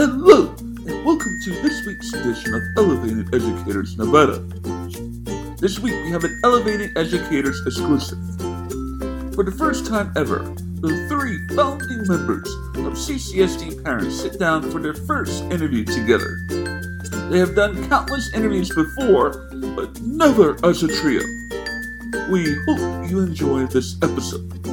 Hello, and welcome to this week's edition of Elevated Educators Nevada. This week we have an Elevated Educators exclusive. For the first time ever, the three founding members of CCSD Parents sit down for their first interview together. They have done countless interviews before, but never as a trio. We hope you enjoy this episode.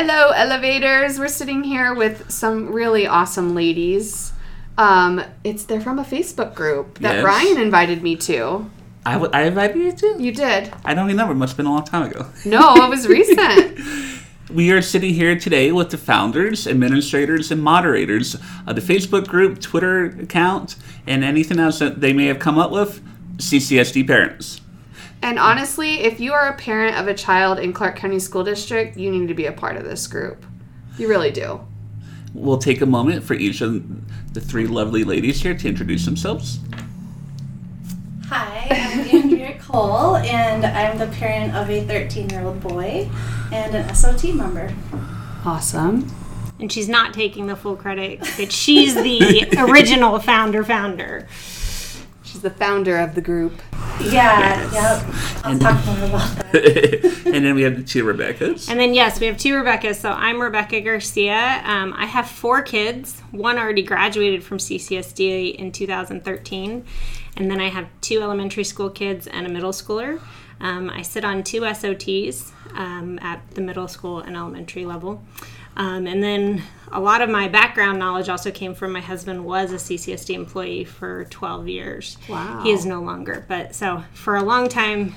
Hello, elevators. We're sitting here with some really awesome ladies. Um, it's they're from a Facebook group that Yes. Ryan invited me to. I, w- I invited you to? You did. I don't remember. Must have been a long time ago. No, it was recent. We are sitting here today with the founders, administrators, and moderators of the Facebook group, Twitter account, and anything else that they may have come up with. CCSD parents. And honestly, if you are a parent of a child in Clark County School District, you need to be a part of this group. You really do. We'll take a moment for each of the three lovely ladies here to introduce themselves. Hi, I'm Andrea Cole, and I'm the parent of a 13 year old boy and an SOT member. Awesome. and she's not taking the full credit that she's the original founder founder She's the founder of the group. Yeah, yep. I'll talk more about that. and then we have the two Rebeccas. and then yes we have two rebeccas so i'm rebecca garcia um, i have four kids one already graduated from ccsd in 2013 and then i have two elementary school kids and a middle schooler um, i sit on two sots um, at the middle school and elementary level um, and then a lot of my background knowledge also came from my husband was a CCSD employee for 12 years. Wow. He is no longer, but so for a long time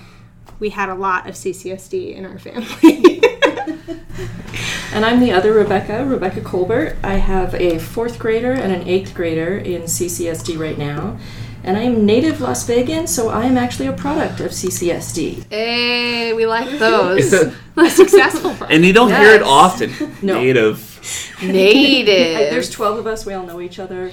we had a lot of CCSD in our family. And I'm the other Rebecca, Rebecca Colbert. I have a fourth grader and an eighth grader in CCSD right now. And I am native Las Vegan, so I am actually a product of CCSD. Hey, we like those. That's successful for And you don't hear it often. No. Native. Native. There's 12 of us, we all know each other.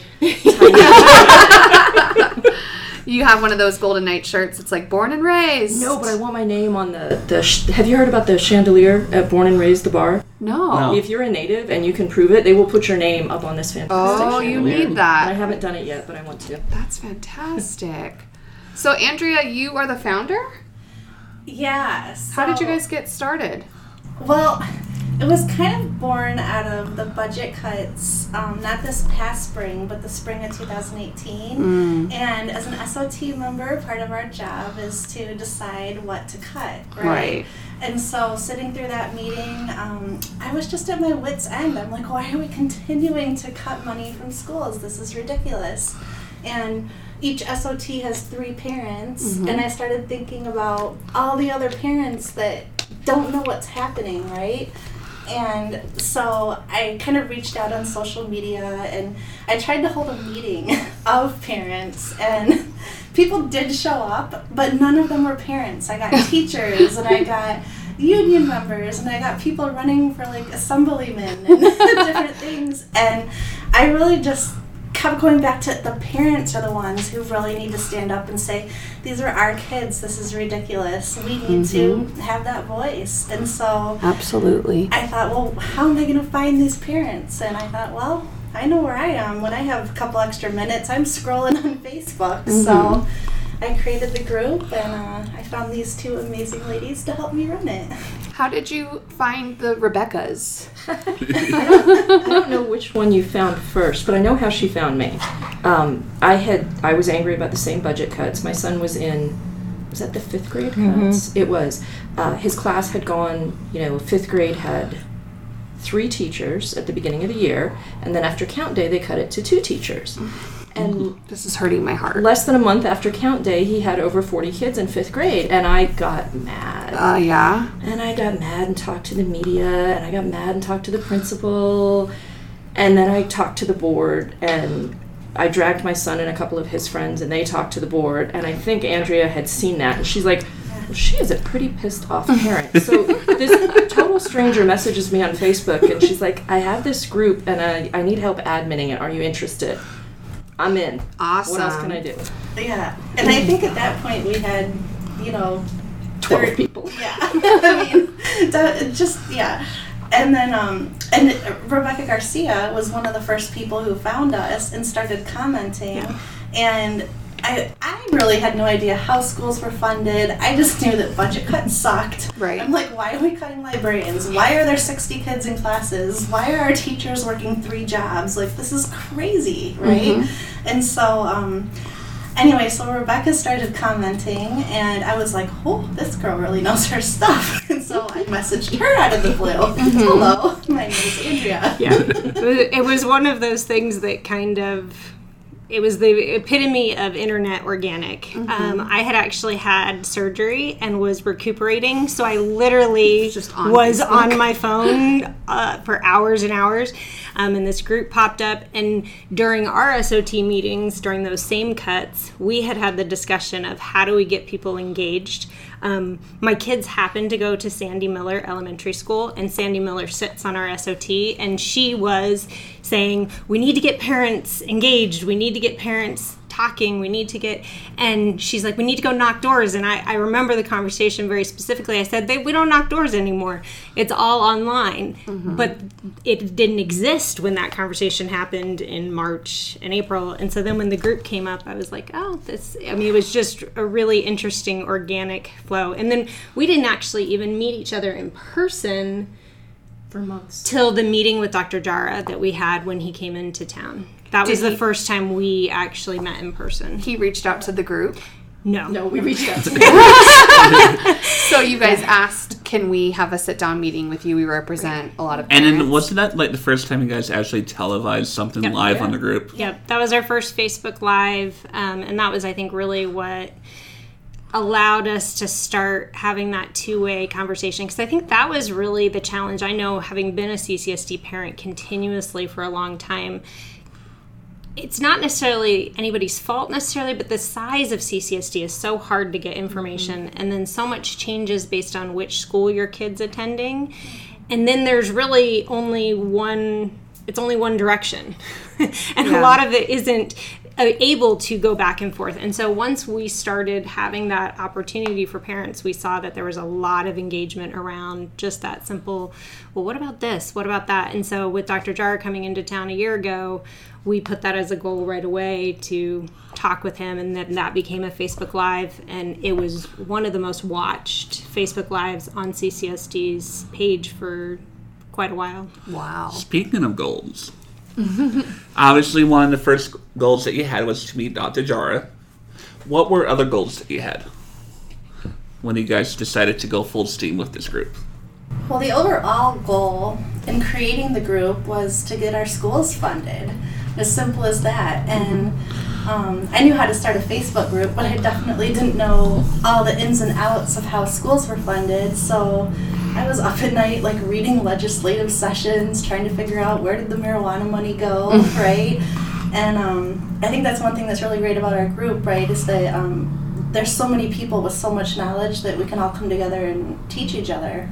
You have one of those Golden Knight shirts. It's like born and raised. No, but I want my name on the. the sh- have you heard about the chandelier at Born and Raised the Bar? No. No. If you're a native and you can prove it, they will put your name up on this fantastic Oh, you chandelier. need And I haven't done it yet, but I want to. That's fantastic. So, Andrea, you are the founder? Yeah. How did you guys get started? Well, it was kind of born out of the budget cuts, um, not this past spring, but the spring of 2018. And as an SOT member, part of our job is to decide what to cut, right? Right. And so, sitting through that meeting, um, I was just at my wits' end. I'm like, why are we continuing to cut money from schools? This is ridiculous. And each SOT has three parents, and I started thinking about all the other parents that don't know what's happening, right? And so I kind of reached out on social media and I tried to hold a meeting of parents and people did show up, but none of them were parents. I got teachers and I got union members and I got people running for like assemblymen and different things. And I really just kept going back to the parents are the ones who really need to stand up and say, These are our kids, this is ridiculous. We need to mm-hmm. have that voice. And so Absolutely. I thought, well, how am I going to find these parents? And I thought, well, I know where I am. When I have a couple extra minutes, I'm scrolling on Facebook. So mm-hmm. I created the group and uh, I found these two amazing ladies to help me run it. How did you find the Rebeccas? I don't know which one you found first, but I know how she found me. Um, I had I was angry about the same budget cuts. My son was in was that the fifth grade cuts? It was. Uh, his class had gone. You know, fifth grade had three teachers at the beginning of the year, and then after count day they cut it to two teachers. And This is hurting my heart. less than a month after count day, he had over 40 kids in fifth grade, and I got mad. Uh, yeah. And I got mad and talked to the media, and I got mad and talked to the principal, and then I talked to the board, and I dragged my son and a couple of his friends, and they talked to the board, and I think Andrea had seen that, and she's like, well, she is a pretty pissed off parent. So this total stranger messages me on Facebook, and she's like, I have this group, and I, I need help adminning it. Are you interested? I'm in. Awesome. What else can I do? Yeah. And I think at that point we had, you know, 12 Third- people. Yeah, I mean, that- just yeah. And then, um, and Rebecca Garcia was one of the first people who found us and started commenting. And I, I really had no idea how schools were funded. I just knew that budget cuts sucked. Right. I'm like, why are we cutting librarians? Why are there 60 kids in classes? Why are our teachers working three jobs? Like, this is crazy, right? And so, um, Anyway, so Rebecca started commenting, and I was like, "Oh, this girl really knows her stuff." And so I messaged her out of the blue. Hello, my name is Andrea. yeah it was one of those things that kind of it was the epitome of internet organic. Um, i had actually had surgery and was recuperating so i literally on was Facebook. on my phone uh, for hours and hours. Um, and this group popped up and during our sot meetings during those same cuts we had had the discussion of how do we get people engaged um, my kids happen to go to Sandy Miller Elementary School, and Sandy Miller sits on our SOT, and she was saying, We need to get parents engaged, we need to get parents talking, we need to get, and she's like, We need to go knock doors. And I, I remember the conversation very specifically. I said, they, We don't knock doors anymore, it's all online. Mm-hmm. But it didn't exist when that conversation happened in March and April. And so then when the group came up, I was like, oh, this, I mean, it was just a really interesting organic flow. And then we didn't actually even meet each other in person For months. till the meeting with Dr. Jara that we had when he came into town. That was Did the he- first time we actually met in person. He reached out to the group. No. No, we reached out to So you guys asked, can we have a sit down meeting with you? We represent a lot of And parents. then wasn't that like the first time you guys actually televised something Yep. live on the group? Yep, that was our first Facebook Live, um, and that was, I think, really what allowed us to start having that two-way conversation because i think that was really the challenge i know having been a ccsd parent continuously for a long time it's not necessarily anybody's fault necessarily but the size of ccsd is so hard to get information mm-hmm. and then so much changes based on which school your kids attending and then there's really only one it's only one direction and Yeah. a lot of it isn't Uh, able to go back and forth. And so once we started having that opportunity for parents we saw that there was a lot of engagement around just that simple well what about this? What about that? And so with dr jar coming into town a year ago we put that as a goal right away to talk with him and then that became a facebook live and it was one of the most watched facebook lives on ccsd's page for quite a while. Wow. Speaking of goals, obviously one of the first goals that you had was to meet Dr. Jara. What were other goals that you had when you guys decided to go full steam with this group? Well, the overall goal in creating the group was to get our schools funded. As simple as that. And um, I knew how to start a Facebook group, but I definitely didn't know all the ins and outs of how schools were funded. So I was up at night, like reading legislative sessions, trying to figure out where did the marijuana money go, right? And um, I think that's one thing that's really great about our group, right? Is that um, there's so many people with so much knowledge that we can all come together and teach each other.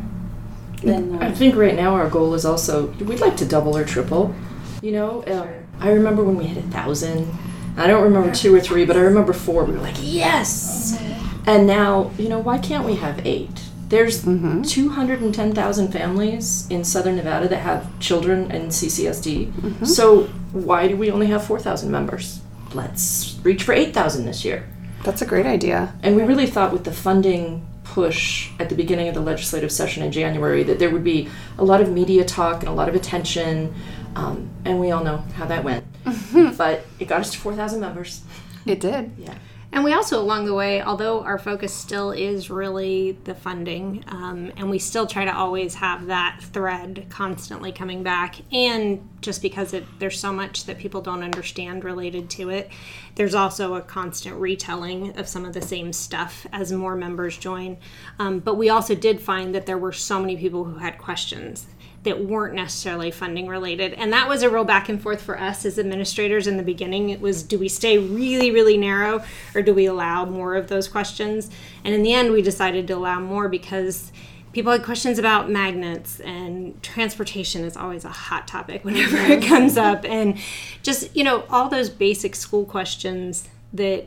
And, I uh, think right now our goal is also we'd like to double or triple. You know, um, I remember when we hit a thousand. I don't remember two or three, but I remember four. We were like, yes. And now, you know, why can't we have eight? There's mm-hmm. 210,000 families in southern Nevada that have children in CCSD. Mm-hmm. So why do we only have 4,000 members? Let's reach for 8,000 this year. That's a great idea. And we really thought with the funding push at the beginning of the legislative session in January that there would be a lot of media talk and a lot of attention. Um, and we all know how that went. Mm-hmm. but it got us to 4,000 members. It did. Yeah. And we also, along the way, although our focus still is really the funding, um, and we still try to always have that thread constantly coming back, and just because it, there's so much that people don't understand related to it, there's also a constant retelling of some of the same stuff as more members join. Um, but we also did find that there were so many people who had questions that weren't necessarily funding related. And that was a real back and forth for us as administrators in the beginning. It was do we stay really, really narrow or do we allow more of those questions? And in the end, we decided to allow more because people had questions about magnets and transportation is always a hot topic whenever it comes up. And just, you know, all those basic school questions that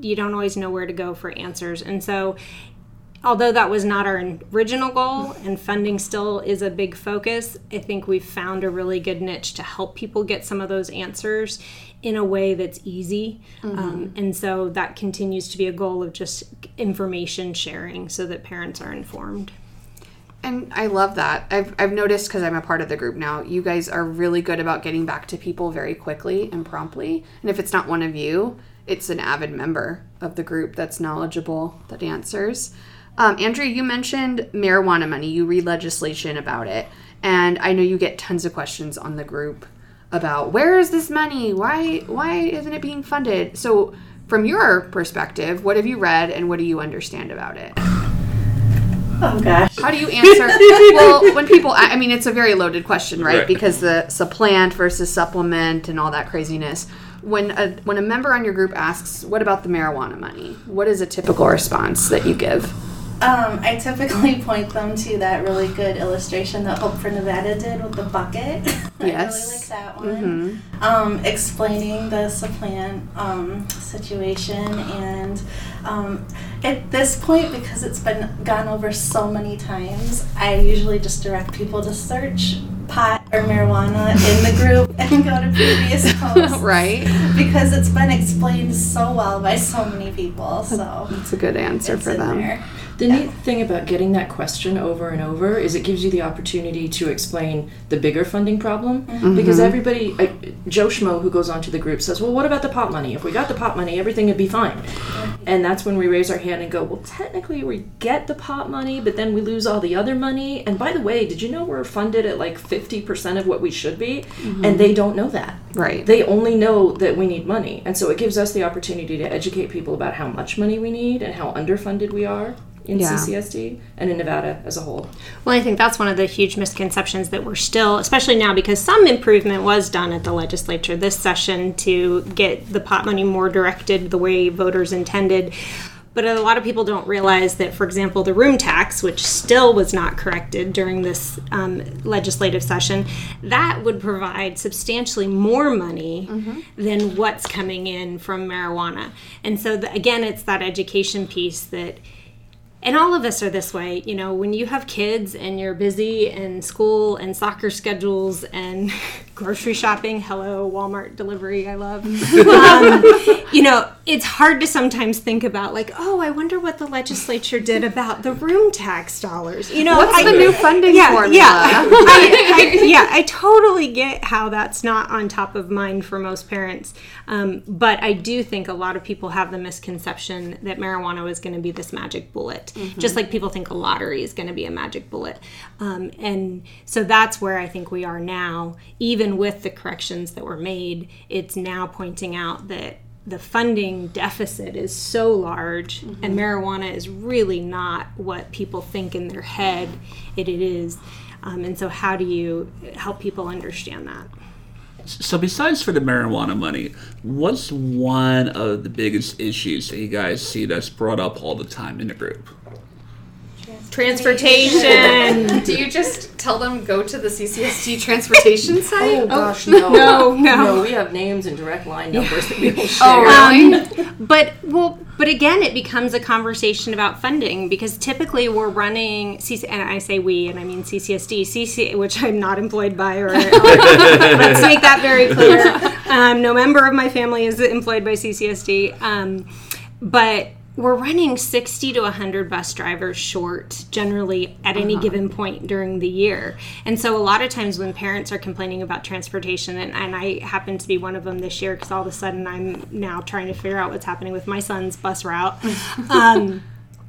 you don't always know where to go for answers. And so although that was not our original goal and funding still is a big focus, I think we've found a really good niche to help people get some of those answers in a way that's easy. Um, and so that continues to be a goal of just information sharing so that parents are informed. And I love that. I've, I've noticed because I'm a part of the group now, you guys are really good about getting back to people very quickly and promptly. And if it's not one of you, it's an avid member of the group that's knowledgeable that answers. Um, Andrea, you mentioned marijuana money. You read legislation about it. And I know you get tons of questions on the group about where is this money? Why why isn't it being funded? So from your perspective, what have you read and what do you understand about it? Oh gosh. How do you answer? well, when people, I I mean, it's a very loaded question, right? Right. Because the supplant versus supplement and all that craziness. When a when a member on your group asks, "What about the marijuana money?" What is a typical response that you give? Um, I typically point them to that really good illustration that Hope for Nevada did with the bucket. Yes. I really like that one. Um, explaining the supplant um, situation, and um, at this point, because it's been gone over so many times, I usually just direct people to search pot or marijuana in the group and go to previous posts. right. Because it's been explained so well by so many people, so That's a good answer for them. there. The neat thing about getting that question over and over is it gives you the opportunity to explain the bigger funding problem. Mm-hmm. Because mm-hmm. everybody, uh, Joe Schmo, who goes onto the group, says, Well, what about the pot money? If we got the pot money, everything would be fine. Mm-hmm. And that's when we raise our hand and go, Well, technically, we get the pot money, but then we lose all the other money. And by the way, did you know we're funded at like 50% of what we should be? And they don't know that. Right. They only know that we need money. And so it gives us the opportunity to educate people about how much money we need and how underfunded we are in Yeah. CCSD and in Nevada as a whole. Well, I think that's one of the huge misconceptions that we're still, especially now, because some improvement was done at the legislature this session to get the pot money more directed the way voters intended. But a lot of people don't realize that, for example, the room tax, which still was not corrected during this um, legislative session, that would provide substantially more money than what's coming in from marijuana. And so, the, again, it's that education piece that and all of us are this way you know when you have kids and you're busy and school and soccer schedules and grocery shopping hello walmart delivery i love um, you know it's hard to sometimes think about like oh i wonder what the legislature did about the room tax dollars you know What's I- the new funding yeah, formula? Yeah. I, I, yeah, I totally get how that's not on top of mind for most parents. Um, but I do think a lot of people have the misconception that marijuana is going to be this magic bullet, just like people think a lottery is going to be a magic bullet. Um, and so that's where I think we are now. Even with the corrections that were made, it's now pointing out that the funding deficit is so large and marijuana is really not what people think in their head it, it is. Um, and so how do you help people understand that? So besides for the marijuana money, what's one of the biggest issues that you guys see that's brought up all the time in the group? Transportation Do you just tell them go to the CCSD transportation site? Oh gosh, no. no, no. we have names and direct line numbers that we will Oh, share. really? but well but again it becomes a conversation about funding because typically we're running CC, and i say we and i mean ccsd cc which i'm not employed by or let's make that very clear um, no member of my family is employed by ccsd um, but we're running 60 to 100 bus drivers short generally at any given point during the year. And so a lot of times when parents are complaining about transportation, and, and I happen to be one of them this year because all of a sudden I'm now trying to figure out what's happening with my son's bus route. um,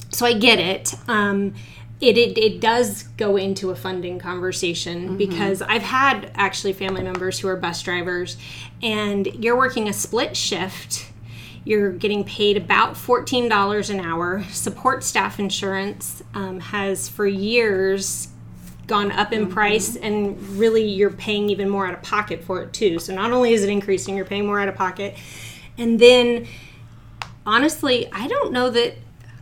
so I get it. Um, it, it, it does go into a funding conversation because I've had actually family members who are bus drivers, and you're working a split shift. You're getting paid about $14 an hour. Support staff insurance um, has for years gone up in price, and really you're paying even more out of pocket for it too. So not only is it increasing, you're paying more out of pocket. And then honestly, I don't know that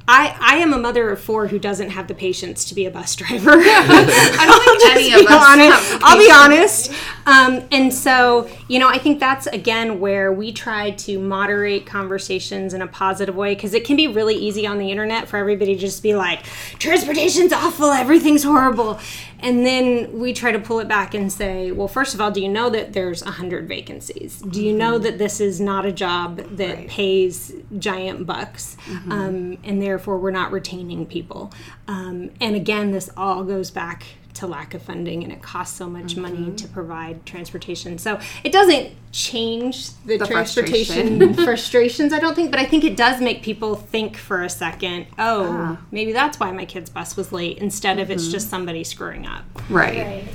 I, I am a mother of four who doesn't have the patience to be a bus driver. I don't think any of us honest. have I'll be honest. Um, and so, you know, I think that's again where we try to moderate conversations in a positive way because it can be really easy on the internet for everybody to just be like, transportation's awful, everything's horrible. And then we try to pull it back and say, well, first of all, do you know that there's 100 vacancies? Do you know that this is not a job that pays giant bucks? Um, and therefore, we're not retaining people. Um, and again, this all goes back to lack of funding and it costs so much money mm-hmm. to provide transportation. So it doesn't change the, The transportation frustrations, I don't think, but I think it does make people think for a second, oh, ah. maybe that's why my kid's bus was late instead of it's mm-hmm. just somebody screwing up. Right. Right.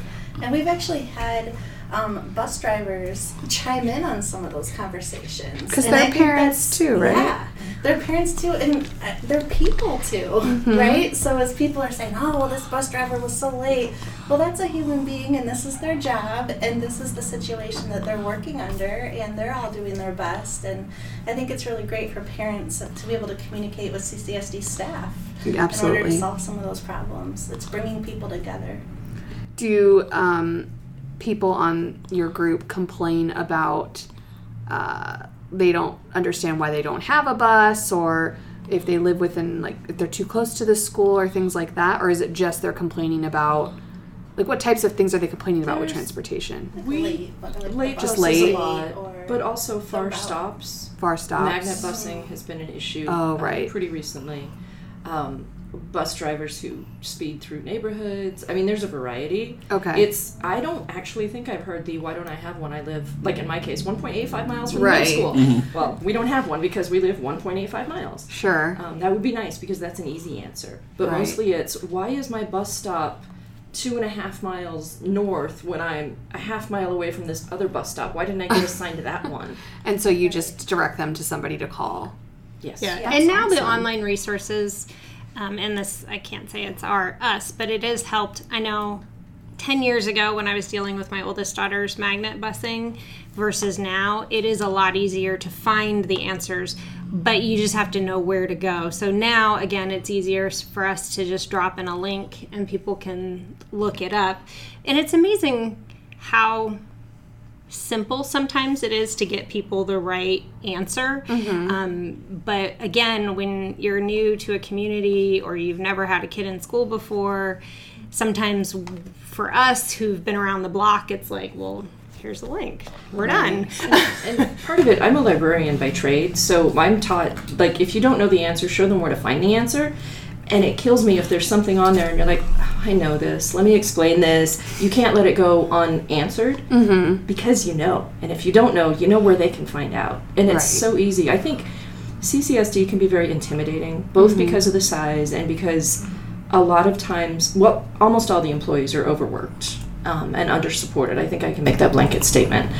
And we've actually had um, bus drivers chime in on some of those conversations because they're I parents too, right? Yeah. They're parents too, and uh, they're people too, Mm-hmm. right? So as people are saying, oh, well, this bus driver was so late, well, that's a human being, and this is their job, and this is the situation that they're working under, and they're all doing their best. And I think it's really great for parents to be able to communicate with CCSD staff in order to solve some of those problems. It's bringing people together. Do um, people on your group complain about uh, they don't understand why they don't have a bus or if they live within like if they're too close to the school or things like that or is it just they're complaining about like what types of things are they complaining about with There's- transportation We- late, like late Just late. a lot, but also far about- stops. far stops Magnet busing has been an issue. Oh, uh, right. pretty recently. Um, bus drivers who speed through neighborhoods. I mean, there's a variety. okay It's. I don't actually think I've heard the "Why don't I have one?" I live like in my case, 1.85 miles from Right. the middle school. Well, we don't have one because we live 1.85 miles. sure Um, that would be nice because that's an easy answer. But Right. mostly it's why is my bus stop two and a half miles north when I'm a half mile away from this other bus stop? Why didn't I get assigned to that one? and so you just direct them to somebody to call Yes. Yeah, That's and now the online resources, um, and this I can't say it's our us, but it has helped. I know. 10 years ago, when I was dealing with my oldest daughter's magnet busing, versus now, it is a lot easier to find the answers, but you just have to know where to go. So now, again, it's easier for us to just drop in a link and people can look it up. And it's amazing how simple sometimes it is to get people the right answer. Um, but again, when you're new to a community or you've never had a kid in school before, sometimes for us who've been around the block, it's like, well, here's the link. We're done. And part of it, I'm a librarian by trade, so I'm taught like if you don't know the answer, show them where to find the answer. And it kills me if there's something on there and you're like, "Oh, I know this. Let me explain this. You can't let it go unanswered because you know. And if you don't know, you know where they can find out. And it's Right. so easy. I think CCSD can be very intimidating, both because of the size and because a lot of times, well, almost all the employees are overworked um, and undersupported. I think I can make that blanket statement.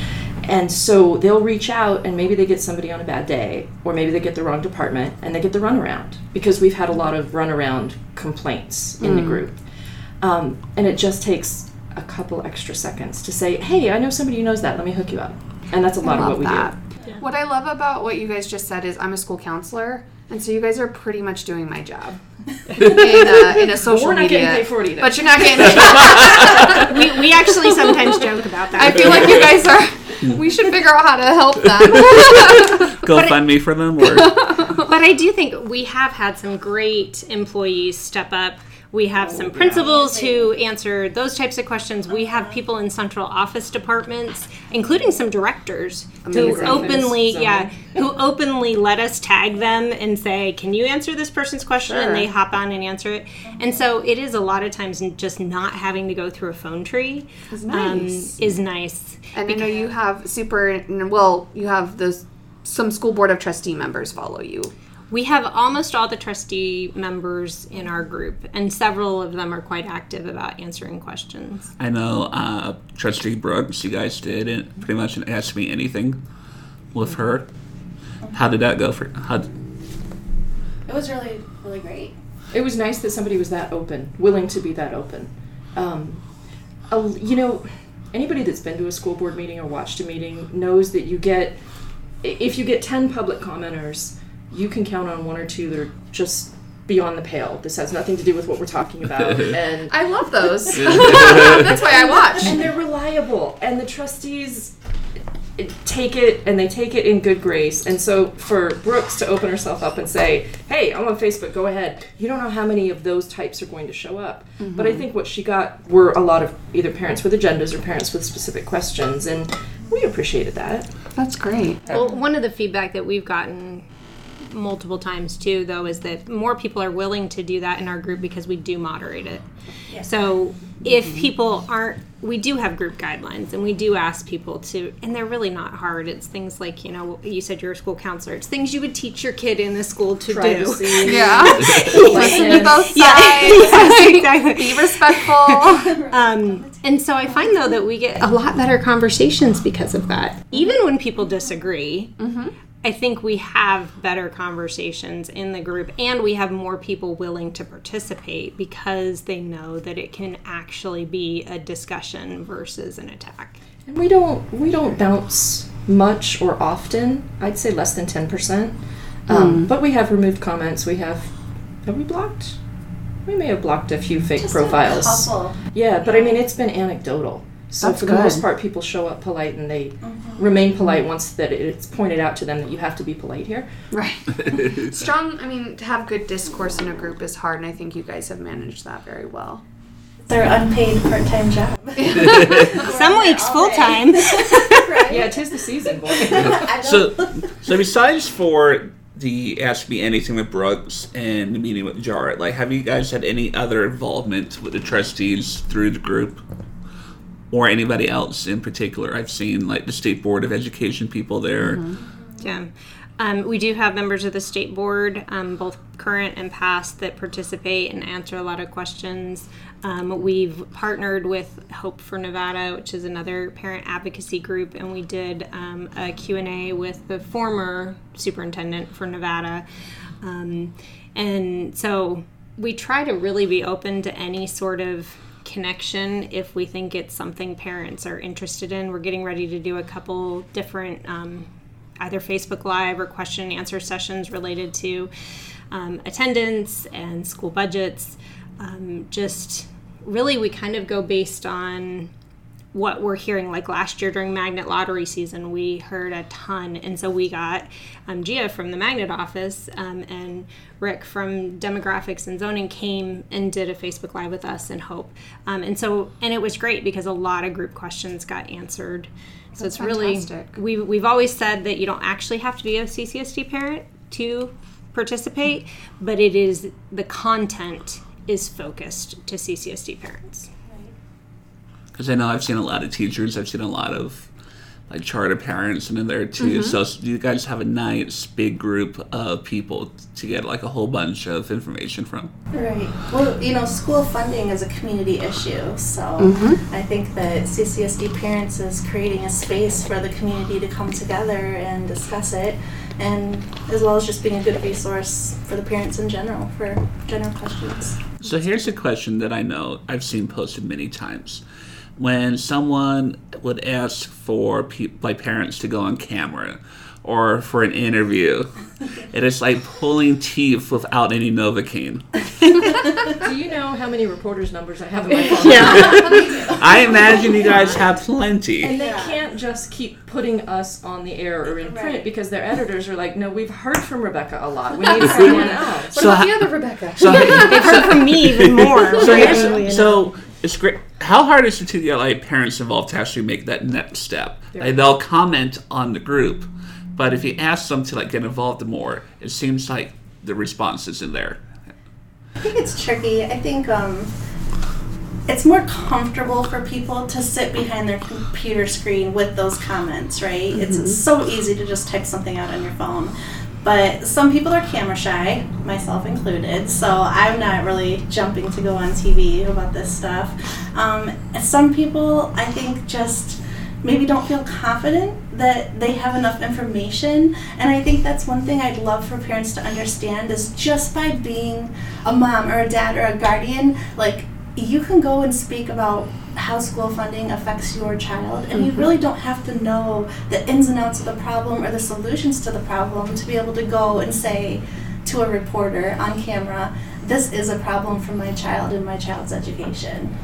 And so they'll reach out and maybe they get somebody on a bad day, or maybe they get the wrong department and they get the runaround because we've had a lot of runaround complaints in the group. Um, and it just takes a couple extra seconds to say, hey, I know somebody who knows that, let me hook you up. And that's a lot of what we that. do. What I love about what you guys just said is I'm a school counselor, and so you guys are pretty much doing my job in a, in a social we're not media. getting paid for it either. But you're not getting paid. we, we actually sometimes joke about that. I feel like you guys are. We should figure out how to help them. Go fund me for them, or but I do think we have had some great employees step up. We have some principals who answer those types of questions. We have people in central office departments, including some directors who openly, yeah, who openly let us tag them and say, "Can you answer this person's question?" Sure. And they hop on and answer it. And so it is a lot of times just not having to go through a phone tree It's um, is nice. and I know you have super. Well, you have those. Some school board of trustee members follow you. We have almost all the trustee members in our group, and several of them are quite active about answering questions. I know uh, Trustee Brooks, you guys did, and pretty much asked me anything with her. How did that go for? How, It was really, really great. It was nice that somebody was that open, willing to be that open. Um, a- you know, anybody that's been to a school board meeting or watched a meeting knows that you get, if you get 10 public commenters, you can count on one or two that are just beyond the pale. This has nothing to do with what we're talking about. And I love those. That's why I watch. and they're reliable and the trustees take it and they take it in good grace and so for brooks to open herself up and say hey i'm on facebook go ahead you don't know how many of those types are going to show up mm-hmm. but i think what she got were a lot of either parents with agendas or parents with specific questions and we appreciated that That's great. Well, one of the feedback that we've gotten multiple times too, though, is that more people are willing to do that in our group because we do moderate it. So if people aren't, we do have group guidelines and we do ask people to, and they're really not hard. It's things like, you know, you said you're a school counselor. It's things you would teach your kid in the school to Privacy. do. Yeah. Listen to both sides. yes, exactly. Be respectful. Um, and so I find though that we get a lot better conversations because of that. Even when people disagree, I think we have better conversations in the group, and we have more people willing to participate because they know that it can actually be a discussion versus an attack. and we don't we don't bounce much or often. I'd say less than 10% um, but we have removed comments. We have have we blocked? We may have blocked a few fake Just profiles. A couple. Yeah, but I mean, it's been anecdotal. So That's for the good. most part, people show up polite and they mm-hmm. remain polite once that it's pointed out to them that you have to be polite here. Right. Strong, I mean, to have good discourse in a group is hard, and I think you guys have managed that very well. Their unpaid part-time job. Some weeks full time. Yeah, tis the season, boy. So, so besides for the Ask Me Anything with Brooks and the meeting with Jara, like, have you guys had any other involvement with the trustees through the group, or anybody else in particular? I've seen like the State Board of Education people there. Yeah. Um, we do have members of the state board, um, both current and past, that participate and answer a lot of questions. Um, we've partnered with Hope for Nevada, which is another parent advocacy group, and we did um, a Q&A with the former superintendent for Nevada. Um, and so we try to really be open to any sort of connection if we think it's something parents are interested in. We're getting ready to do a couple different um, either Facebook Live or question and answer sessions related to um, attendance and school budgets. Um, just really, we kind of go based on what we're hearing. Like last year during Magnet Lottery season, we heard a ton. And so we got um, Gia from the Magnet office um, and Rick from Demographics and Zoning came and did a Facebook Live with us and Hope. Um, and so, and it was great because a lot of group questions got answered. So That's it's really, fantastic. we, we've always said that you don't actually have to be a CCSD parent to participate, but it is the content is focused to CCSD parents. Because I know I've seen a lot of teachers, I've seen a lot of like charter parents and in there too. Mm-hmm. So s- you guys have a nice big group of people to get like a whole bunch of information from. Right. Well, you know, school funding is a community issue, so mm-hmm. I think that CCSD Parents is creating a space for the community to come together and discuss it, and as well as just being a good resource for the parents in general for general questions. So here's a question that I know I've seen posted many times. When someone would ask for pe- like parents to go on camera or for an interview, it is like pulling teeth without any Novocaine. Do you know how many reporters' numbers I have in my phone? I imagine you guys have plenty. And they Yeah. can't just keep putting us on the air or in print Right. because their editors are like, no, we've heard from Rebecca a lot. We need someone else. So, What about ho- the other Rebecca? so, They've heard from me even more. so, actually. so it's great. How hard is it to get like parents involved to actually make that next step? Like they'll comment on the group, but if you ask them to like get involved more, it seems like the response isn't there. I think it's tricky. I think um, it's more comfortable for people to sit behind their computer screen with those comments, right? It's so easy to just type something out on your phone. But some people are camera shy, myself included, so I'm not really jumping to go on TV about this stuff. Um, some people, I think, just maybe don't feel confident that they have enough information and i think that's one thing i'd love for parents to understand is just by being a mom or a dad or a guardian like you can go and speak about how school funding affects your child and you mm-hmm. really don't have to know the ins and outs of the problem or the solutions to the problem to be able to go and say to a reporter on camera, this is a problem for my child and my child's education.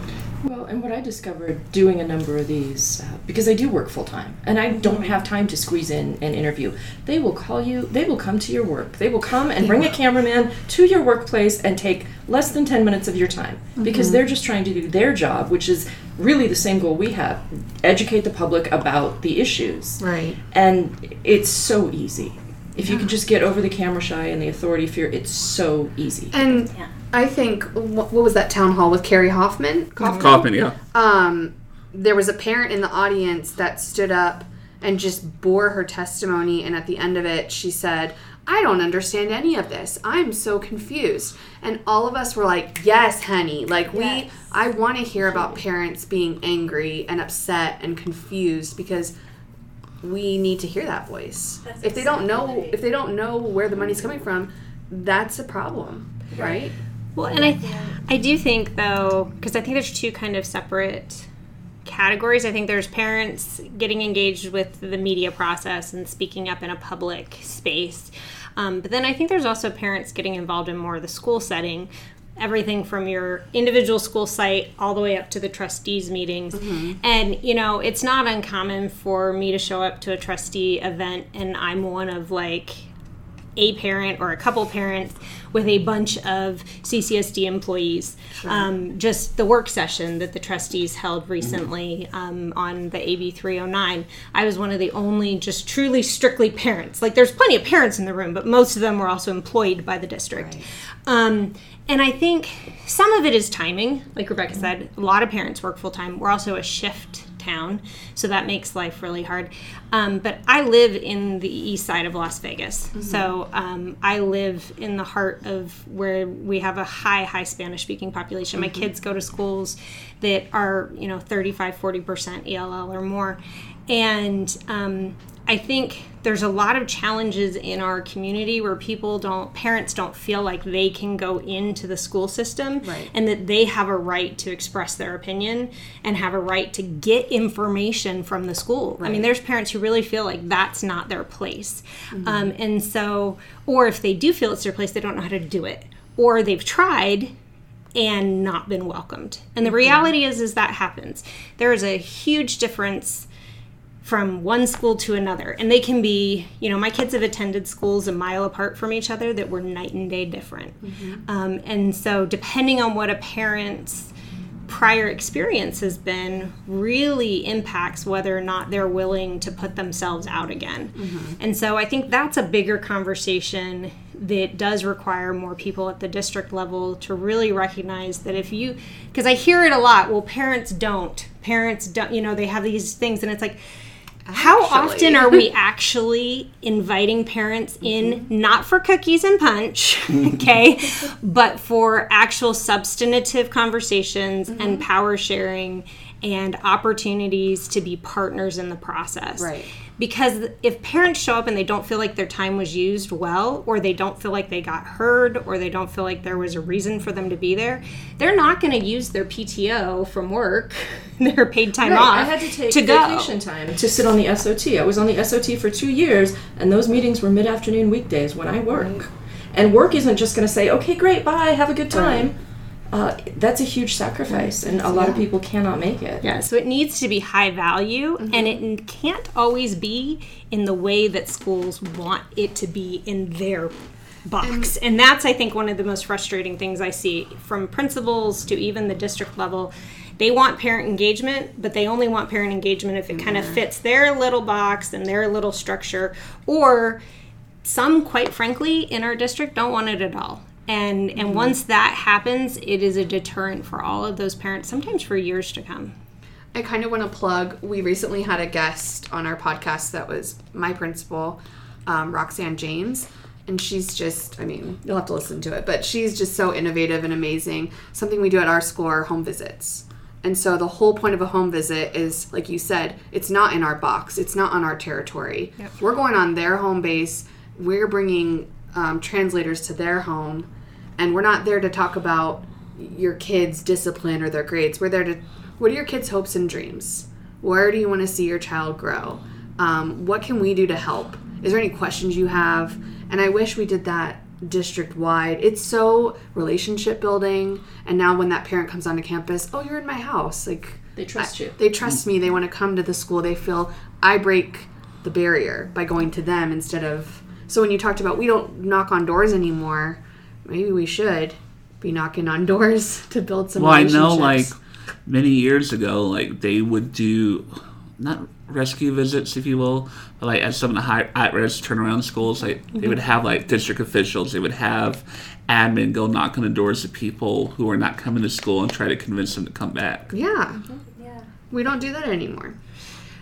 Well, and what I discovered doing a number of these, uh, because I do work full time and I don't have time to squeeze in an interview, they will call you, they will come to your work. They will come and bring a cameraman to your workplace and take less than 10 minutes of your time because they're just trying to do their job, which is really the same goal we have educate the public about the issues. Right. And it's so easy. If you can just get over the camera shy and the authority fear, it's so easy. And Yeah. I think what, what was that town hall with Carrie Hoffman? Kaufman, yeah. Um, there was a parent in the audience that stood up and just bore her testimony, and at the end of it, she said, "I don't understand any of this. I'm so confused." And all of us were like, "Yes, honey. Like we, Yes. I want to hear about parents being angry and upset and confused because." We need to hear that voice. That's if they don't know, exactly. if they don't know where the money's coming from, that's a problem, right? Well, and I, I do think though, because I think there's two kind of separate categories. I think there's parents getting engaged with the media process and speaking up in a public space. Um, but then I think there's also parents getting involved in more of the school setting. Everything from your individual school site all the way up to the trustees meetings. And, you know, it's not uncommon for me to show up to a trustee event and I'm one of like a parent or a couple parents with a bunch of CCSD employees. Um, just the work session that the trustees held recently um, on the AB 309, I was one of the only just truly strictly parents. Like there's plenty of parents in the room, but most of them were also employed by the district. Um, and I think some of it is timing. Like Rebecca said, a lot of parents work full time. We're also a shift town, so that makes life really hard. Um, but I live in the east side of Las Vegas, so um, I live in the heart of where we have a high, high Spanish speaking population. My kids go to schools that are, you know, 35, 40% ELL or more. And um, I think there's a lot of challenges in our community where people don't, parents don't feel like they can go into the school system Right. and that they have a right to express their opinion and have a right to get information from the school. I mean, there's parents who really feel like that's not their place. Um, and so, or if they do feel it's their place, they don't know how to do it. Or they've tried and not been welcomed. And the reality is is that happens. There is a huge difference from one school to another. And they can be, you know, my kids have attended schools a mile apart from each other that were night and day different. Um, and so, depending on what a parent's prior experience has been, really impacts whether or not they're willing to put themselves out again. And so, I think that's a bigger conversation that does require more people at the district level to really recognize that if you, because I hear it a lot, well, parents don't. Parents don't, you know, they have these things, and it's like, how often are we actually. inviting parents in not for cookies and punch okay but for actual substantive conversations and mm-hmm. power sharing and opportunities to be partners in the process? Right. Because if parents show up and they don't feel like their time was used well or they don't feel like they got heard or they don't feel like there was a reason for them to be there they're not going to use their pto from work their paid time Right, off I had to take to go vacation time to sit on the SOT. I was on the SOT for two years, and those meetings were mid-afternoon weekdays when I work. And work isn't just going to say, "Okay, great, bye, have a good time." Uh, that's a huge sacrifice, and a lot of people cannot make it. Yeah, so it needs to be high value, and it can't always be in the way that schools want it to be in their box. And, that's, I think, one of the most frustrating things I see from principals to even the district level. They want parent engagement, but they only want parent engagement if it kind of fits their little box and their little structure, or some, quite frankly, in our district don't want it at all. And and once that happens, it is a deterrent for all of those parents, sometimes for years to come. I kind of want to plug. We recently had a guest on our podcast that was my principal, um, Roxanne James. And she's just, I mean, you'll have to listen to it, but she's just so innovative and amazing. Something we do at our school are home visits. And so the whole point of a home visit is, like you said, it's not in our box, it's not on our territory. We're going on their home base, we're bringing um, translators to their home, and we're not there to talk about your kids' discipline or their grades. We're there to, what are your kids' hopes and dreams? Where do you want to see your child grow? Um, what can we do to help? Is there any questions you have? And I wish we did that district wide. It's so relationship building. And now when that parent comes onto campus, oh, you're in my house. Like They trust you. they trust me. They want to come to the school. They feel I break the barrier by going to them instead of. So when you talked about we don't knock on doors anymore, maybe we should be knocking on doors to build some. Well, I know, like relationships. many years ago, like they would do not rescue visits, if you will, but like at some of the high at-risk turnaround schools, like they mm-hmm. would have like district officials, they would have admin go knock on the doors of people who are not coming to school and try to convince them to come back. yeah, Yeah. we don't do that anymore.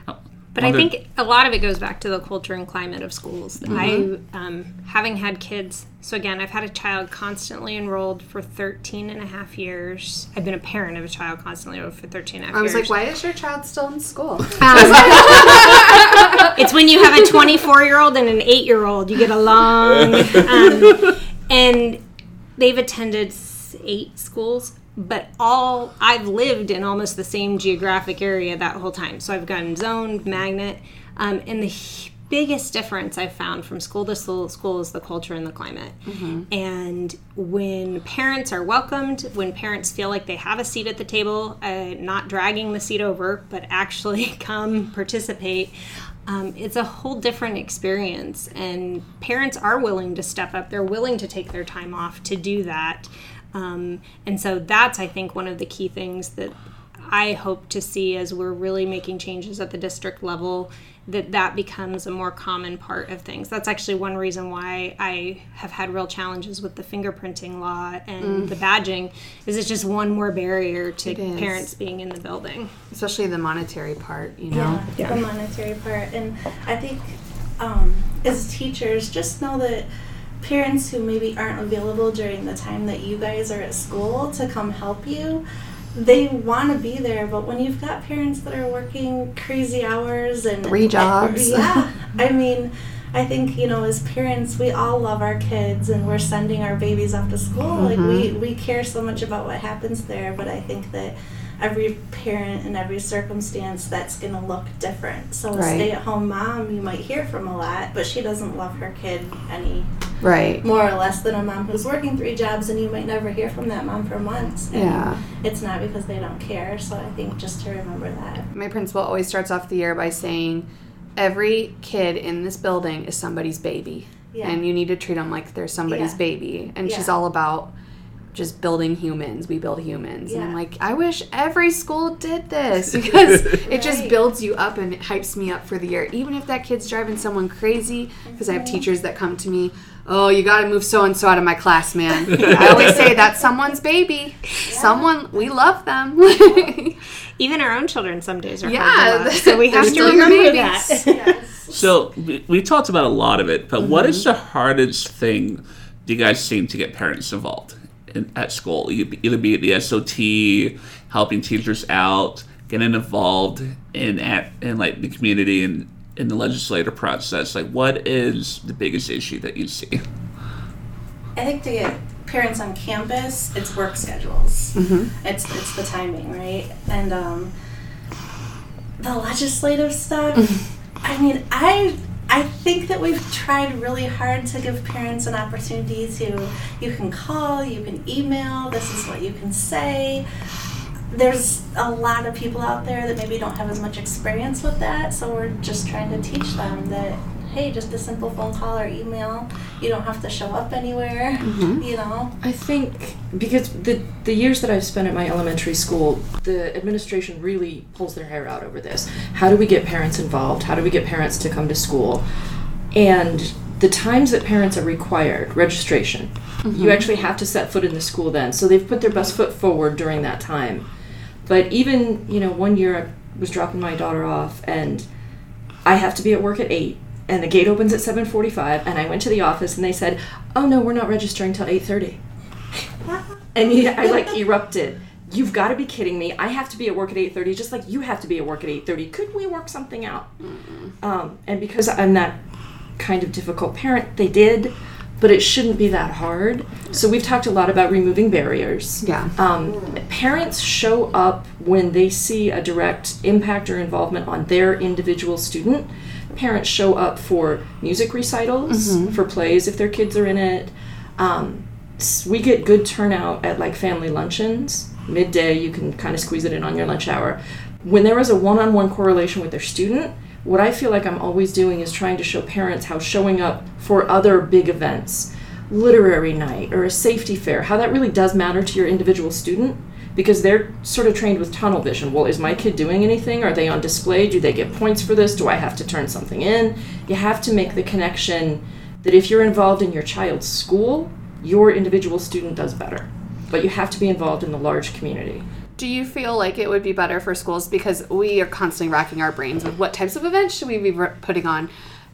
Uh, but I think a lot of it goes back to the culture and climate of schools. Mm-hmm. I, um, having had kids, so again, I've had a child constantly enrolled for 13 and a half years. I've been a parent of a child constantly enrolled for 13 and a half I was years. like, why is your child still in school? it's when you have a 24 year old and an 8 year old, you get along. Um, and they've attended eight schools, but all I've lived in almost the same geographic area that whole time. So I've gotten zoned, magnet, um, and the biggest difference I've found from school to school, is the culture and the climate. And when parents are welcomed, when parents feel like they have a seat at the table, uh, not dragging the seat over, but actually come participate. Um, it's a whole different experience, and parents are willing to step up. They're willing to take their time off to do that. Um, and so that's, I think, one of the key things that I hope to see as we're really making changes at the district level that that becomes a more common part of things. That's actually one reason why I have had real challenges with the fingerprinting law and the badging is it's just one more barrier to parents being in the building. Especially the monetary part, you know. Yeah, the monetary part. And I think um, as teachers, just know that parents who maybe aren't available during the time that you guys are at school to come help you, they want to be there. But when you've got parents that are working crazy hours and Three jobs. yeah, I mean. I think you know, as parents, we all love our kids, and we're sending our babies off to school. Like we mm-hmm. we care so much about what happens there, but I think that every parent in every circumstance that's going to look different. So a stay-at-home mom you might hear from a lot, but she doesn't love her kid any Right. more or less than a mom who's working three jobs and you might never hear from that mom for months. And Yeah. It's not because they don't care. So I think just to remember that. My principal always starts off the year by saying, every kid in this building is somebody's baby. Yeah. And you need to treat them like they're somebody's Yeah. baby. And she's all about just building humans. We build humans. And I'm like, I wish every school did this because it just builds you up and it hypes me up for the year. Even if that kid's driving someone crazy, because I have mm-hmm. teachers that come to me, oh, you got to move so and so out of my class, man. I always say that's someone's baby. Someone, we love them. Even our own children some days are Yeah, hard to love, so we have to still remember babies. that. Yes. So we, we talked about a lot of it, but what is mm-hmm. the hardest thing do you guys seem to get parents involved in, at school? You- Either be at the SOT, helping teachers out, getting involved in at in like the community and in the legislative process. Like, what is the biggest issue that you see? I think to get parents on campus, it's work schedules. It's it's the timing, right? And um, the legislative stuff. I mean, I I think that we've tried really hard to give parents an opportunity to you can call, you can email. This is what you can say. There's a lot of people out there that maybe don't have as much experience with that, so we're just trying to teach them that hey, just a simple phone call or email. You don't have to show up anywhere. Mm-hmm. You know. I think because the the years that I've spent at my elementary school, the administration really pulls their hair out over this. How do we get parents involved? How do we get parents to come to school? And the times that parents are required, registration, you mm-hmm. actually have to set foot in the school then. So they've put their best foot forward during that time. But even, you know, one year I was dropping my daughter off and I have to be at work at 8 and the gate opens at 7:45 and I went to the office and they said, "Oh no, we're not registering till 8:30." And he, I like erupted. You've got to be kidding me. I have to be at work at 8:30 just like you have to be at work at 8:30. Could we work something out? Um, and because I'm that kind of difficult parent, they did, but it shouldn't be that hard. So we've talked a lot about removing barriers. yeah. Um, parents show up when they see a direct impact or involvement on their individual student. Parents show up for music recitals, for plays if their kids are in it. Um, we get good turnout at like family luncheons. Midday, you can kind of squeeze it in on your lunch hour. When there is a one on one correlation with their student, what I feel like I'm always doing is trying to show parents how showing up for other big events, literary night or a safety fair, how that really does matter to your individual student because they're sort of trained with tunnel vision. Well, is my kid doing anything? Are they on display? Do they get points for this? Do I have to turn something in? You have to make the connection that if you're involved in your child's school, your individual student does better. But you have to be involved in the large community. Do you feel like it would be better for schools because we are constantly racking our brains with what types of events should we be putting on?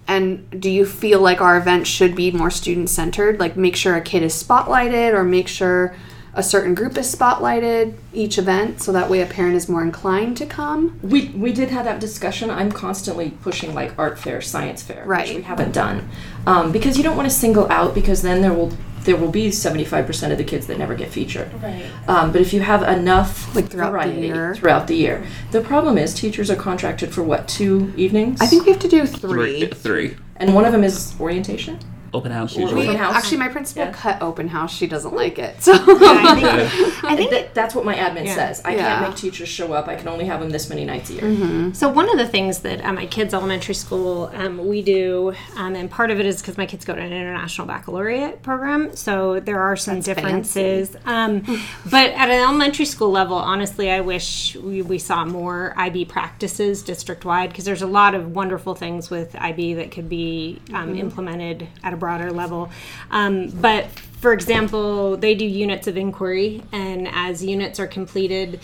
And do you feel like our events should be more student centered? Like make sure a kid is spotlighted or make sure a certain group is spotlighted each event so that way a parent is more inclined to come? We we did have that discussion. I'm constantly pushing like art fair, science fair, Right. which we haven't done, um, because you don't want to single out because then there will there will be 75% of the kids that never get featured. Right. Um, but if you have enough Like throughout the year. throughout the year, the problem is teachers are contracted for what two evenings? I think we have to do Three. three. Three. and one of them is orientation. Open house usually. open house. Actually, my principal Yeah. cut open house. She doesn't like it. So I think, I think That, that's what my admin Yeah. says. I Yeah. can't make teachers show up. I can only have them this many nights a year. So one of the things that at my kids' elementary school um, we do, um, and part of it is because my kids go to an international baccalaureate program, so there are some differences. Um, but at an elementary school level, honestly, I wish we, we saw more IB practices district wide because there's a lot of wonderful things with IB that could be um, implemented at a broader level. Um, but for example, they do units of inquiry, and as units are completed,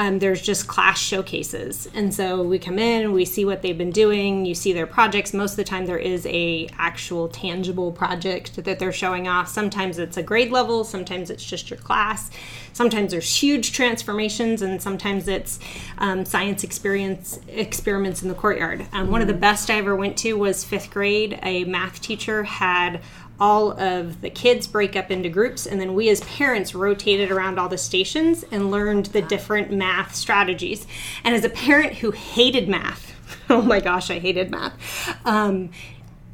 um, there's just class showcases. And so we come in we see what they've been doing you see their projects. Most of the time there is a actual tangible project that they're showing off. Sometimes it's a grade level sometimes it's just your class. Sometimes there's huge transformations and sometimes it's um, science experience experiments in the courtyard. Um, one of the best i ever went to was fifth grade. A math teacher had all of the kids break up into groups and then we as parents rotated around all the stations and learned the different math strategies. And as a parent who hated math oh my gosh i hated math um,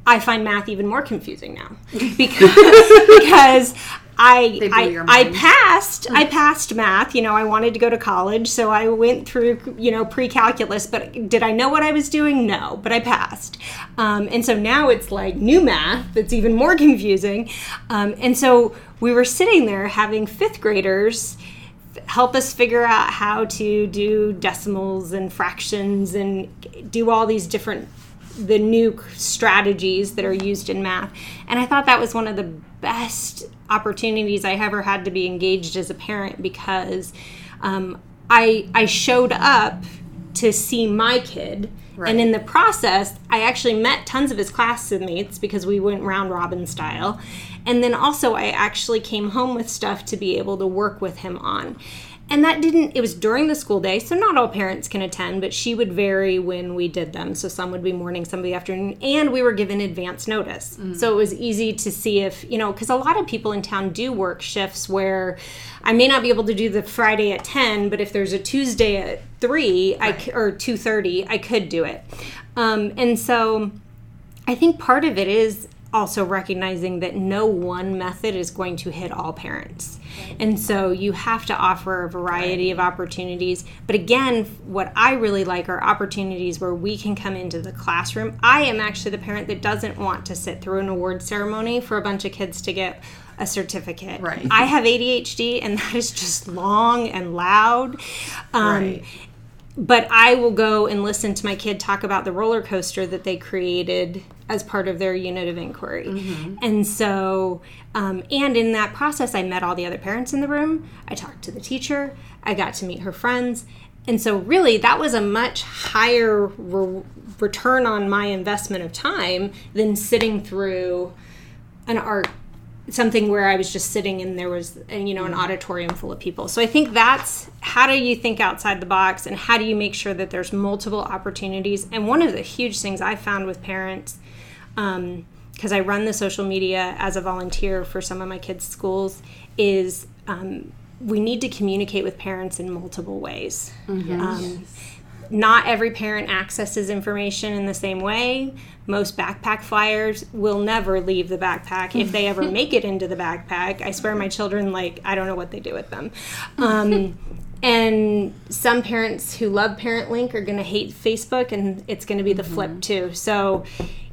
i find math even more confusing now. Because because I I, I passed I passed math. You know, I wanted to go to college, so I went through you know pre-calculus. But did I know what I was doing? No, but I passed. Um, and so now it's like new math that's even more confusing. Um, and so we were sitting there having fifth graders help us figure out how to do decimals and fractions and do all these different the new strategies that are used in math and i thought that was one of the best opportunities i ever had to be engaged as a parent because um, I, I showed up to see my kid. And in the process i actually met tons of his classmates because we went round robin style. And then also i actually came home with stuff to be able to work with him on and that didn't it was during the school day so not all parents can attend but she would vary when we did them. So some would be morning some would be afternoon and we were given advance notice. So it was easy to see if you know because a lot of people in town do work shifts where i may not be able to do the friday at 10 but if there's a tuesday at 3 I c- or 2.30 i could do it. Um, and so I think part of it is also recognizing that no one method is going to hit all parents. And so you have to offer a variety of opportunities. But again, what I really like are opportunities where we can come into the classroom. I am actually the parent that doesn't want to sit through an award ceremony for a bunch of kids to get a certificate. Right. I have ADHD and that is just long and loud. Um, Right. but I will go and listen to my kid talk about the roller coaster that they created as part of their unit of inquiry. Mm-hmm. And so, um, and in that process, I met all the other parents in the room. I talked to the teacher. I got to meet her friends. And so, really, that was a much higher re- return on my investment of time than sitting through an art something where I was just sitting and there was uh, you know an mm-hmm. auditorium full of people. So I think that's how do you think outside the box and how do you make sure that there's multiple opportunities? And one of the huge things I found with parents because I run the social media as a volunteer for some of my kids' schools is um, we need to communicate with parents in multiple ways. Um, not every parent accesses information in the same way. Most backpack flyers will never leave the backpack if they ever make it into the backpack. I swear my children like I don't know what they do with them. Um, and some parents who love Parent Link are going to hate Facebook, and it's going to be the mm-hmm. flip too. So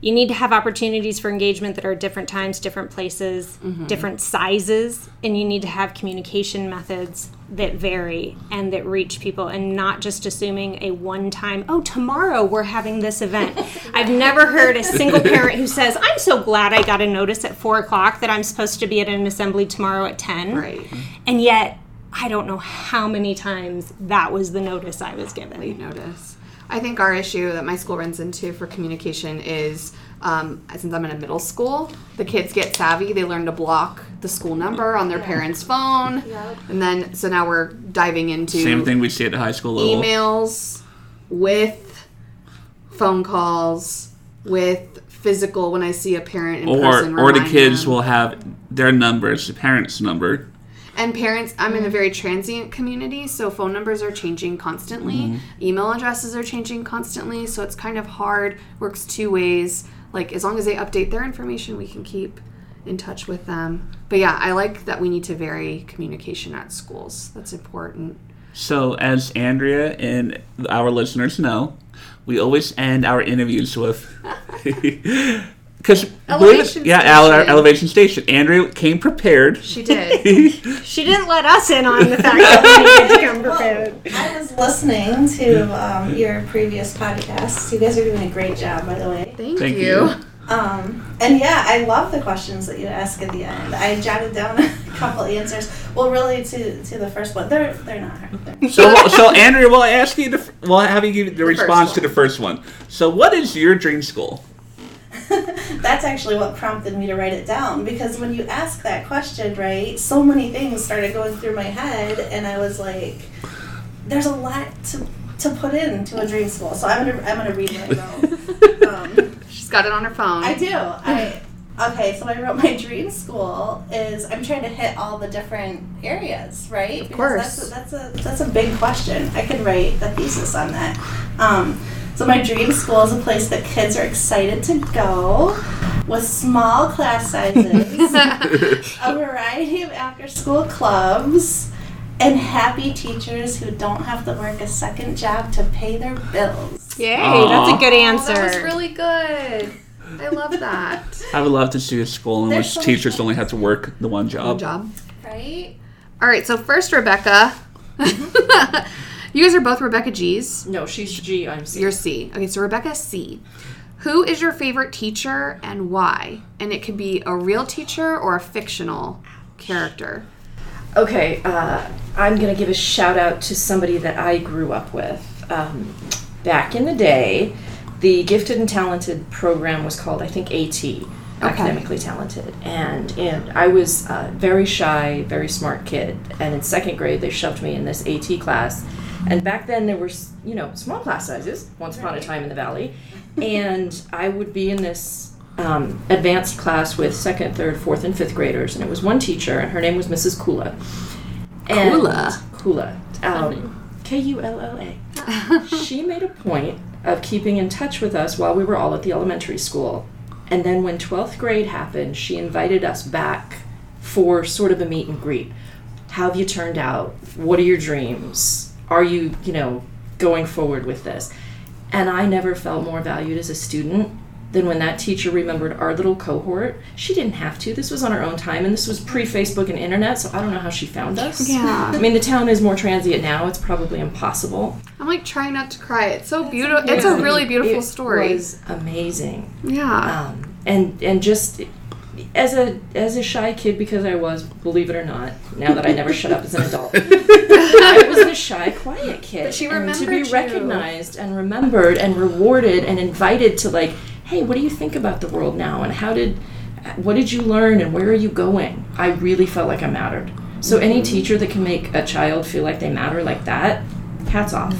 you need to have opportunities for engagement that are different times, different places, mm-hmm. different sizes, and you need to have communication methods that vary and that reach people, and not just assuming a one time, oh, tomorrow we're having this event. I've never heard a single parent who says, I'm so glad I got a notice at four o'clock that I'm supposed to be at an assembly tomorrow at 10. Right. And yet, I don't know how many times that was the notice I was given. Late notice. I think our issue that my school runs into for communication is um, since I'm in a middle school, the kids get savvy. They learn to block the school number on their parents' phone, and then so now we're diving into Same thing we see at the high school level. emails with phone calls with physical. When I see a parent in Or person, or the kids them. will have their number as the parent's number. And parents, I'm in a very transient community, so phone numbers are changing constantly. Mm-hmm. Email addresses are changing constantly, so it's kind of hard. Works two ways. Like as long as they update their information, we can keep in touch with them. But yeah, I like that we need to vary communication at schools. That's important. So, as Andrea and our listeners know, we always end our interviews with. Because Elevation yeah, ele- station. elevation station. Andrea came prepared. She did. She didn't let us in on the fact that we needed to come prepared. I was listening to um, your previous podcasts. You guys are doing a great job, by the way. Thank, Thank you. you. Um, and yeah, I love the questions that you ask at the end. I jotted down a couple answers. Well, really, to to the first one, they're they're not hard. They're- So, so Andrea, we'll ask you. The, we'll have you give the, first response to the first one. So, what is your dream school? That's actually what prompted me to write it down because when you ask that question, right, so many things started going through my head, and I was like, "There's a lot to to put into a dream school." So I'm gonna I'm gonna read I wrote. Um, She's got it on her phone. I do. I okay. So I wrote my dream school is I'm trying to hit all the different areas, right? Of course. That's a, that's a that's a big question. I could write a thesis on that. Um, so my dream school is a place that kids are excited to go, with small class sizes, a variety of after-school clubs. And happy teachers who don't have to work a second job to pay their bills. Yay, Aw. that's a good Oh, answer. that was really good. I love that. I would love to see a school in There's which so teachers only have to work the one Good job. job. Right? All right, so first, Rebecca. you guys are both Rebecca G's. No, she's G. I'm C. You're C. Okay, so Rebecca C. Who is your favorite teacher and why? And it could be a real teacher or a fictional character. Okay, uh, I'm gonna give a shout out to somebody that I grew up with. Um, back in the day, the gifted and talented program was called, I think, AT, academically talented, and and I was a very shy, very smart kid. And in second grade, they shoved me in this AT class. And back then, there were you know small class sizes. Once upon a time in the valley, and I would be in this um, advanced class with second, third, fourth, and fifth graders, and it was one teacher, and her name was Mrs. Kulla. And- Kulla? Kulla. Um, K U L L A. She made a point of keeping in touch with us while we were all at the elementary school. And then when 12th grade happened, she invited us back for sort of a meet and greet. How have you turned out? What are your dreams? Are you, you know, going forward with this? And I never felt more valued as a student than when that teacher remembered our little cohort. She didn't have to. This was on her own time, and this was pre Facebook and internet, so I don't know how she found us. Yeah. I mean, the town is more transient now. It's probably impossible. I'm like trying not to cry. It's so beautiful. It's a really beautiful It story. was amazing. Yeah. Um, and and just as a as a shy kid because I was, believe it or not, now that I never shut up as an adult, I was the shy, quiet kid. But she and to be remembered you. recognized and remembered and rewarded and invited to like, hey, what do you think about the world now? And how did what did you learn and where are you going? I really felt like I mattered. So any Mm-hmm. teacher that can make a child feel like they matter like that, hats off.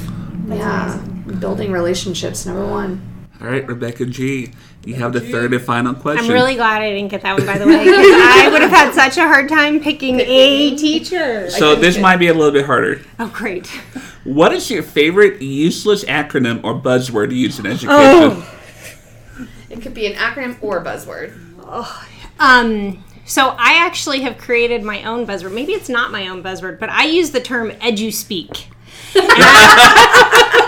yeah. Building relationships, number one. All right, Rebecca G. You have the third and final question. I'm really glad I didn't get that one, by the way, because I would have had such a hard time picking a teacher. so this might be a little bit harder. Oh, great. What is your favorite useless acronym or buzzword to use in education? Oh. It could be an acronym or a buzzword. Um, so I actually have created my own buzzword. Maybe it's not my own buzzword, but I use the term eduspeak.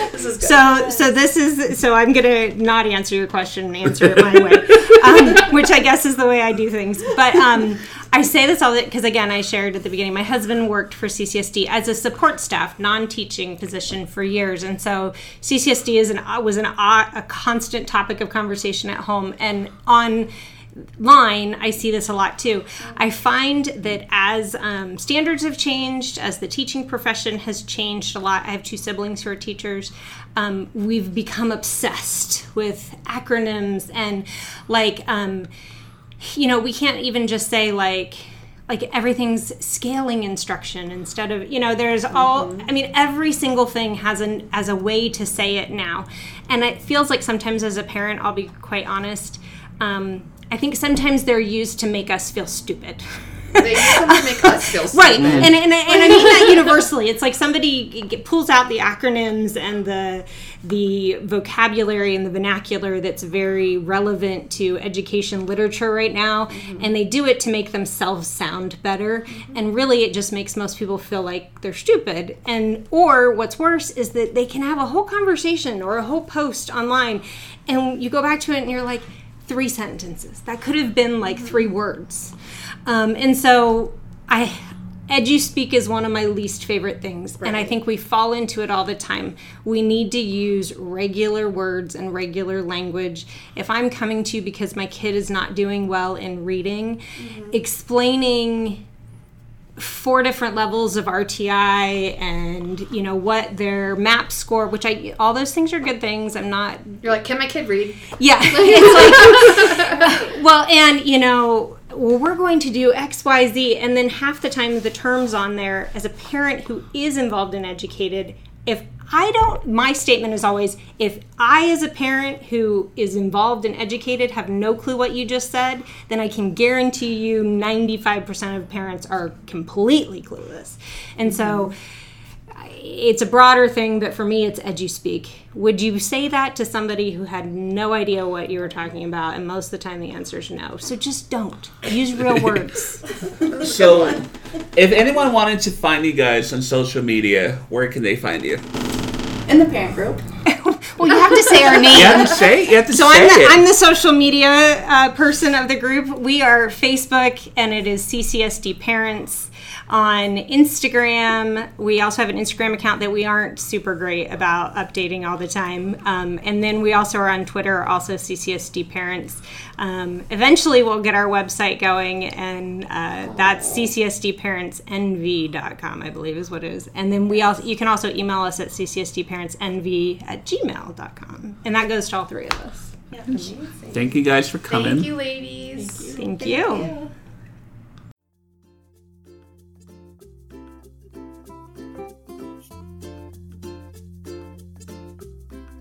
This is. So, so this is so I'm gonna not answer your question and answer it my way, um, which I guess is the way I do things. But um, I say this all because again, I shared at the beginning. My husband worked for CCSD as a support staff, non-teaching position for years, and so CCSD is an was an a constant topic of conversation at home and on line i see this a lot too. I find that as um, standards have changed as the teaching profession has changed a lot i have two siblings who are teachers um, we've become obsessed with acronyms and like um, you know we can't even just say like like everything's scaling instruction instead of you know there's all i mean every single thing has an as a way to say it now. And it feels like sometimes as a parent i'll be quite honest um, i think sometimes they're used to make us feel stupid. They make us feel right stupid. and, and, and i mean that universally. It's like somebody pulls out the acronyms and the the vocabulary and the vernacular that's very relevant to education literature right now mm-hmm. and they do it to make themselves sound better. Mm-hmm. And really it just makes most people feel like they're stupid. And or what's worse is that they can have a whole conversation or a whole post online and you go back to it and you're like three sentences that could have been like three words um, and so I EduSpeak is one of my least favorite things, and I think we fall into it all the time. We need to use regular words and regular language. If I'm coming to you because my kid is not doing well in reading, explaining four different levels of RTI and you know what their map score, which I all those things are good things. I'm not You're like, can my kid read? yeah. It's like, well, and you know, well, we're going to do X, Y, Z, and then half the time the terms on there as a parent who is involved and educated, if I don't, my statement is always if I, as a parent who is involved and educated, have no clue what you just said, then I can guarantee you 95% of parents are completely clueless. And so, it's a broader thing, but for me, it's eduspeak. Would you say that to somebody who had no idea what you were talking about? And most of the time, the answer is no. So just don't use real words. So, if anyone wanted to find you guys on social media, where can they find you? In the parent group. well, you have to say our name. You have to say. You have to So say I'm the, it. I'm the social media uh, person of the group. We are Facebook, and it is CCSD Parents. On Instagram, we also have an Instagram account that we aren't super great about updating all the time. Um, and then we also are on Twitter, also CCSD Parents. Um, eventually, we'll get our website going, and uh, that's ccsdparentsnv.com, I believe is what it is. And then we also you can also email us at ccsdparentsnv at gmail.com. And that goes to all three of us. Thank you guys for coming. Thank you, ladies. Thank you.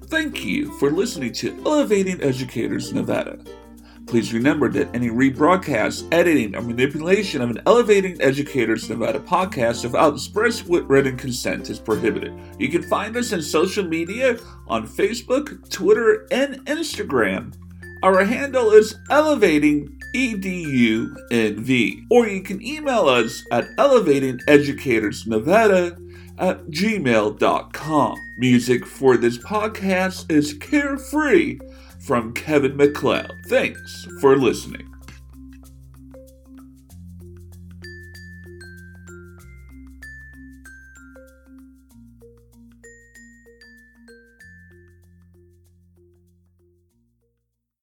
Thank you for listening to Elevating Educators Nevada. Please remember that any rebroadcast, editing, or manipulation of an Elevating Educators Nevada podcast without express written consent is prohibited. You can find us on social media on Facebook, Twitter, and Instagram. Our handle is Elevating EDUNV, or you can email us at elevatingeducatorsnevada at gmail.com. Music for this podcast is Carefree from Kevin MacLeod. Thanks for listening.